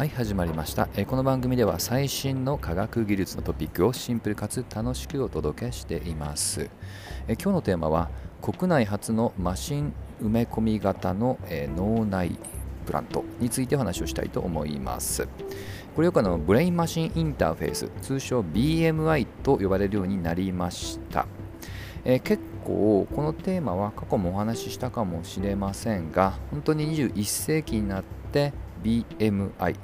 はい始まりました。えこの番組では最新の科学技術のトピックをシンプルかつ楽しくお届けしています。え今日のテーマは国内初のマシン埋め込み型のえ脳内プラントについてお話をしたいと思います。これよくあのブレインマシンインターフェース通称 BMI と呼ばれるようになりました。え、結構このテーマは過去もお話ししたかもしれませんが本当に21世紀になって BMI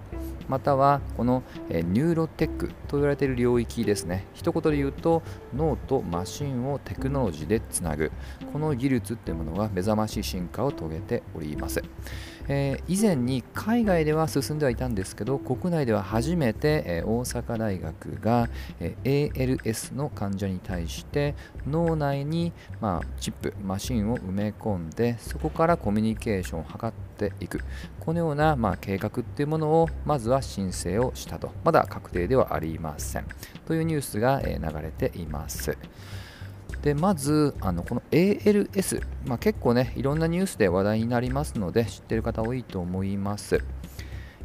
またはこの neurotech と言われている領域ですね。一言で言うと脳とマシンをテクノロジーでつなぐ。この技術っていうものが目覚ましい進化を遂げております、えー、以前に海外では進んではいたんですけど国内では初めて、え、大阪大学が、え、ALS の患者に対して脳内に、まあ、チップマシンを埋め込んでそこからコミュニケーションを図っていく。このような、まあ、計画っていうものをまずは申請をしたと。まだ確定ではありません。というニュースが、え流れています。でまずあのこの ALS、まあ、結構ねいろんなニュースで話題になりますので知ってる方多いと思います。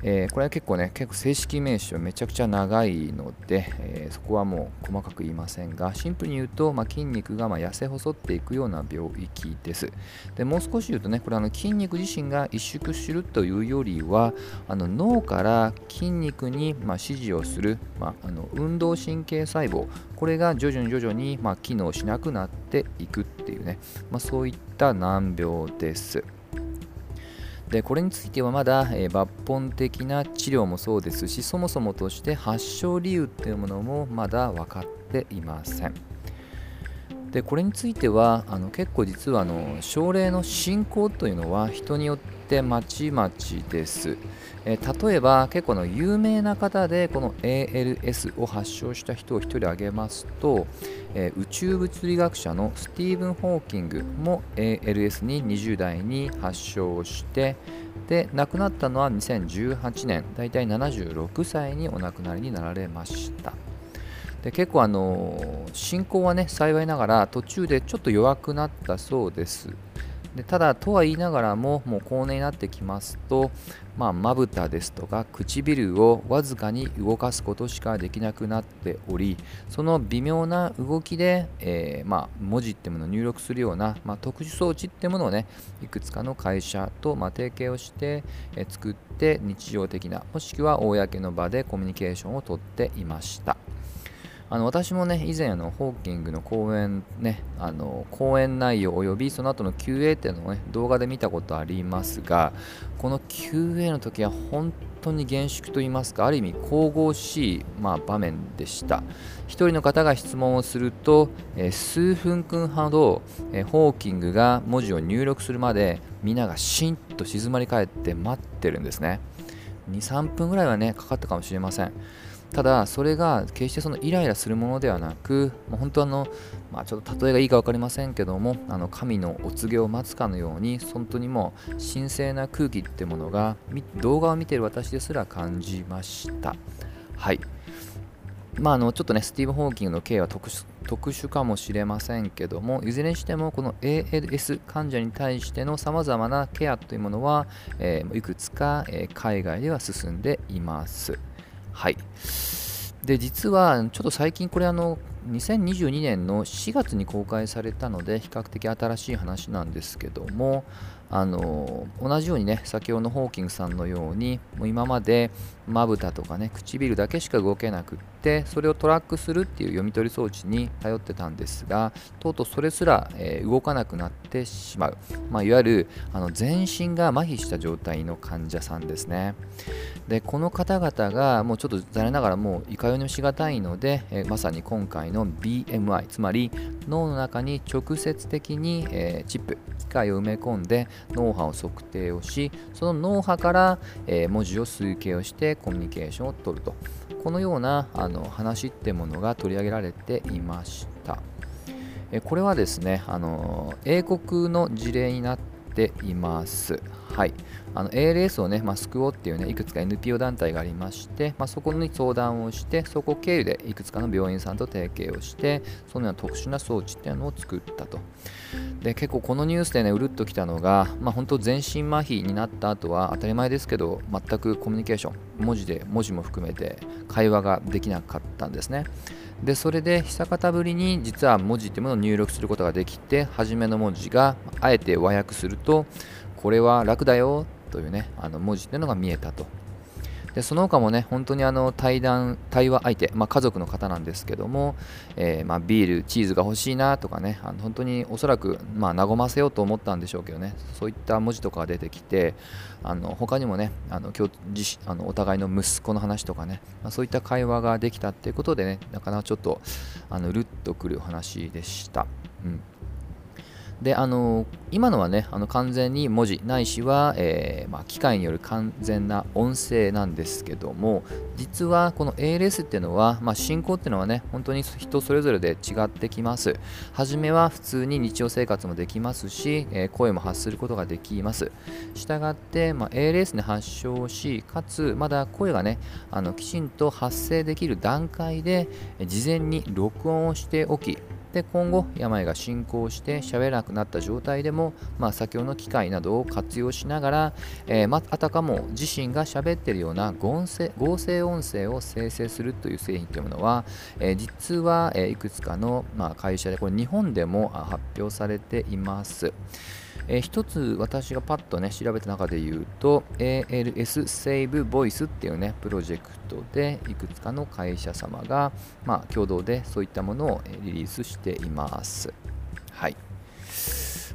えー、これは結構ね、結構正式名称めちゃくちゃ長いので、えー、そこはもう細かく言いませんが、シンプルに言うと、まあ、筋肉がま痩せ細っていくような病気です。でもう少し言うとね、これあの筋肉自身が萎縮するというよりは、あの脳から筋肉にま指示をする、まあ、あの運動神経細胞、これが徐々に徐々にま機能しなくなっていくっていうね、まあ、そういった難病です。でこれについてはまだ、え、抜本的な治療もそうですしそもそもとして発症理由っていうものもまだ分かっていません。でこれについてはあの結構実はあの症例の進行というのは人によってまちまちです、えー、例えば結構の有名な方でこの ALS を発症した人を1人挙げますと、えー、宇宙物理学者のスティーブン・ホーキングも ALS に20代に発症してで亡くなったのは2018年だいたい76歳にお亡くなりになられました。で結構あの進行はね幸いながら途中でちょっと弱くなったそうですでただとは言いながらももう高齢になってきますとままぶたですとか唇をわずかに動かすことしかできなくなっておりその微妙な動きで、えー、まあ、文字ってものを入力するような、まあ、特殊装置ってものをねいくつかの会社と、ま提携をして、えー、作って日常的なもしくは公の場でコミュニケーションをとっていました。あの私もね、以前あの、ホーキングの講演ね、あの講演内容及びその後の QA っていうのをね、動画で見たことありますが、この QA の時は本当に厳粛といいますか、ある意味神々しい、まあ、場面でした。1人の方が質問をすると、えー、数分間ほど、えー、ホーキングが文字を入力するまで、みんながしんと静まり返って待ってるんですね。2、3分ぐらいはね、かかったかもしれません。ただそれが決してそのイライラするものではなく、まあ、本当あの、まあ、ちょっと例えがいいか分かりませんけどもあの神のお告げを待つかのように本当にもう神聖な空気ってものが動画を見ている私ですら感じましたはいまあ、あのちょっとねスティーブ・ホーキングの経緯は特殊特殊かもしれませんけどもいずれにしてもこの ALS 患者に対してのさまざまなケアというものは、えー、いくつか、えー、海外では進んでいます。はい。で、実は、ちょっと最近これあの、2022年の4月に公開されたので、比較的新しい話なんですけども、あの同じようにね先ほどのホーキングさんのようにもう今までまぶたとかね唇だけしか動けなくってそれをトラックするっていう読み取り装置に頼ってたんですがとうとうそれすら、えー、動かなくなってしまう、まあ、いわゆるあの全身が麻痺した状態の患者さんですね。でこの方々がもうちょっと残念ながらもういかようにもしがたいので、えー、まさに今回の BMI つまり脳の中に直接的に、えー、チップ械を埋め込んで脳波を測定をしその脳波から、え、文字を推計をしてコミュニケーションをとるとこのようなあの話ってものが取り上げられていました。これはですねあの英国の事例になっています。はい、あの ALS をね、まあ、救おうっていうね、いくつか NPO 団体がありまして、まあ、そこに相談をして、そこ経由でいくつかの病院さんと提携をして、そのような特殊な装置っていうのを作ったと。で、結構このニュースでね、うるっときたのが、まあ、本当全身麻痺になった後は当たり前ですけど、全くコミュニケーション、文字で、文字も含めて会話ができなかったんですね。でそれで久方ぶりに実は文字っていうものを入力することができて初めの文字があえて和訳するとこれは楽だよというねあの文字っていうのが見えたとでその他もね、本当にあの対談、対話相手、まあ、家族の方なんですけども、えー、まあ、ビール、チーズが欲しいなとかね、あの本当におそらく、まあ、和ませようと思ったんでしょうけどね、そういった文字とかが出てきて、あの他にもね、あの今日あのお互いの息子の話とかね、まあ、そういった会話ができたっていうことでね、なかなかちょっとあのルッとくる話でした。うんであの今のはねあの完全に文字ないしは、えー、まあ、機械による完全な音声なんですけども実はこの ALS っていうのは、まあ、進行っていうのはね本当に人それぞれで違ってきます。初めは普通に日常生活もできますし、えー、声も発することができます。したがって、まあ、ALS に発症しかつまだ声がねあのきちんと発生できる段階で事前に録音をしておきで今後病が進行して喋らなくなった状態でも、まあ、先ほどの機械などを活用しながら、えー、まあたかも自身が喋っているような合成合成音声を生成するという製品というものは、えー、実は、え、いくつかの、まあ、会社でこれ日本でも発表されています。えー、一つ私がパッとね調べた中で言うと ALS Save Voice っていうねプロジェクトでいくつかの会社様が、まあ、共同でそういったものをリリースしています。はい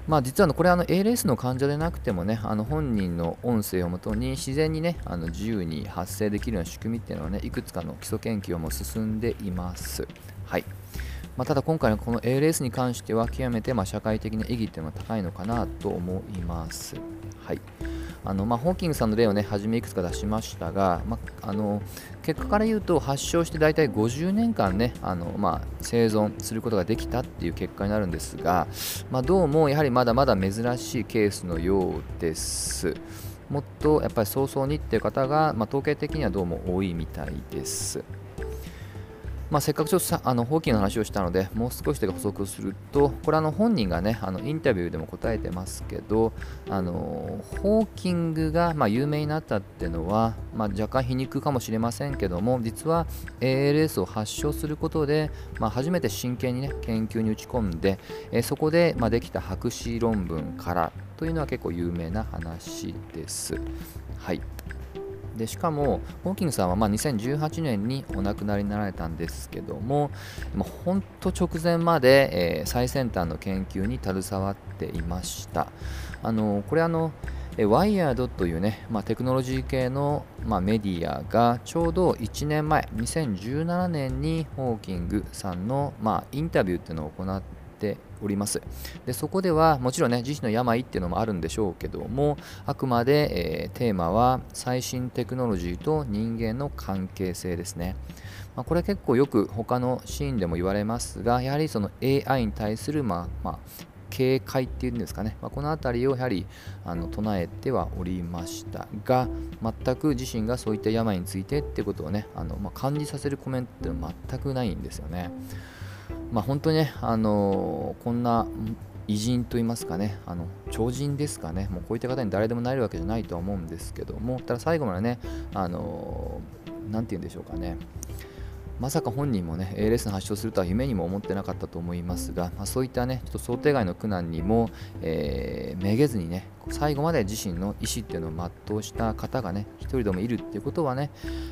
まあ、実はこれあの ALS の患者でなくてもねあの本人の音声をもとに自然にねあの自由に発生できるような仕組みっていうのはねいくつかの基礎研究も進んでいます。はいまあ、ただ今回のこの ALS に関しては極めてま社会的な意義っていうのは高いのかなと思います。はいあのまあ、ホーキングさんの例をね、初めいくつか出しましたが、まあ、あの結果から言うと、発症して大体50年間ね、あのまあ、生存することができたっていう結果になるんですが、ま、どうもやはりまだまだ珍しいケースのようです。もっとやっぱり早々にっていう方が、ま、統計的にはどうも多いみたいです。まあ、せっかくちょっとさあのホーキンの話をしたので、もう少しで補足すると、これあの本人がね、あのインタビューでも答えてますけど、あのホーキングがまあ有名になったっていうのは、まあ、若干皮肉かもしれませんけども、実は ALS を発症することで、まあ、初めて真剣にね、研究に打ち込んで、えそこでまあできた博士論文からというのは結構有名な話です。はい。でしかもホーキングさんはま2018年にお亡くなりになられたんですけども本当直前まで、えー、最先端の研究に携わっていました。あのこれあのワイヤードというね、まあ、テクノロジー系の、まあ、メディアがちょうど1年前、2017年にホーキングさんの、まあ、インタビューっていうのを行っております。でそこではもちろんね自身の病っていうのもあるんでしょうけどもあくまで、えー、テーマは最新テクノロジーと人間の関係性ですね、まあ、これ結構よく他のシーンでも言われますがやはりその AI に対する、まあまあ、警戒っていうんですかね、まあ、この辺りをやはりあの唱えてはおりましたが全く自身がそういった病についてってことをねあの、まあ、感じさせるコメントって全くないんですよね。まあ、本当にね、あのー、こんな偉人といいますかね、あの超人ですかね、もうこういった方に誰でもなれるわけじゃないとは思うんですけども、ただ最後までね、あのー、て言うんでしょうかね、まさか本人もね ALS の発症するとは夢にも思ってなかったと思いますが、まあ、そういったねちょっと想定外の苦難にも、えー、めげずにね最後まで自身の意思っていうのを全うした方がね一人でもいるっていうことはね、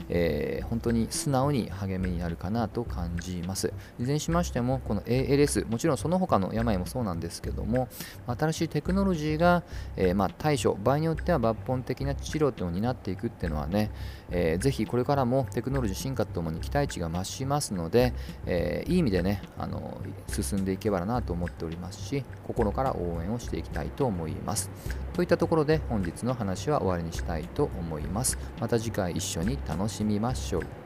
えー、本当に素直に励みになるかなと感じます。いずれにしましてもこの ALS もちろんその他の病もそうなんですけども新しいテクノロジーが、えー、まあ、対処場合によっては抜本的な治療っていうのを担っていくっていうのはね、えー、ぜひこれからもテクノロジー進化とともに期待値が増しますので、えー、いい意味でねあの進んでいけばなと思っておりますし心から応援をしていきたいと思います。といったところで本日の話は終わりにしたいと思います。また次回一緒に楽しみましょう。